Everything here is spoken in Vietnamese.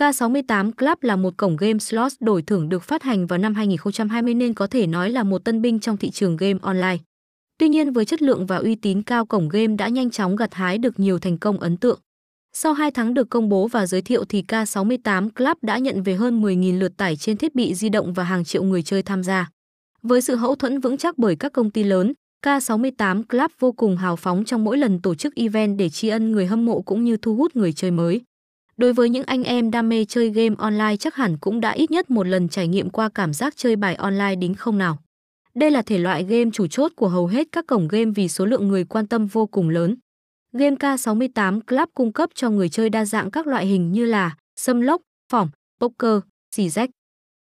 K68 Club là một cổng game slot đổi thưởng được phát hành vào năm 2020 nên có thể nói là một tân binh trong thị trường game online. Tuy nhiên với chất lượng và uy tín cao cổng game đã nhanh chóng gặt hái được nhiều thành công ấn tượng. Sau 2 tháng được công bố và giới thiệu thì K68 Club đã nhận về hơn 10.000 lượt tải trên thiết bị di động và hàng triệu người chơi tham gia. Với sự hậu thuẫn vững chắc bởi các công ty lớn, K68 Club vô cùng hào phóng trong mỗi lần tổ chức event để tri ân người hâm mộ cũng như thu hút người chơi mới. Đối với những anh em đam mê chơi game online chắc hẳn cũng đã ít nhất một lần trải nghiệm qua cảm giác chơi bài online đính không nào. Đây là thể loại game chủ chốt của hầu hết các cổng game vì số lượng người quan tâm vô cùng lớn. Game K68 Club cung cấp cho người chơi đa dạng các loại hình như là xâm lốc, phỏng, poker, xì rách.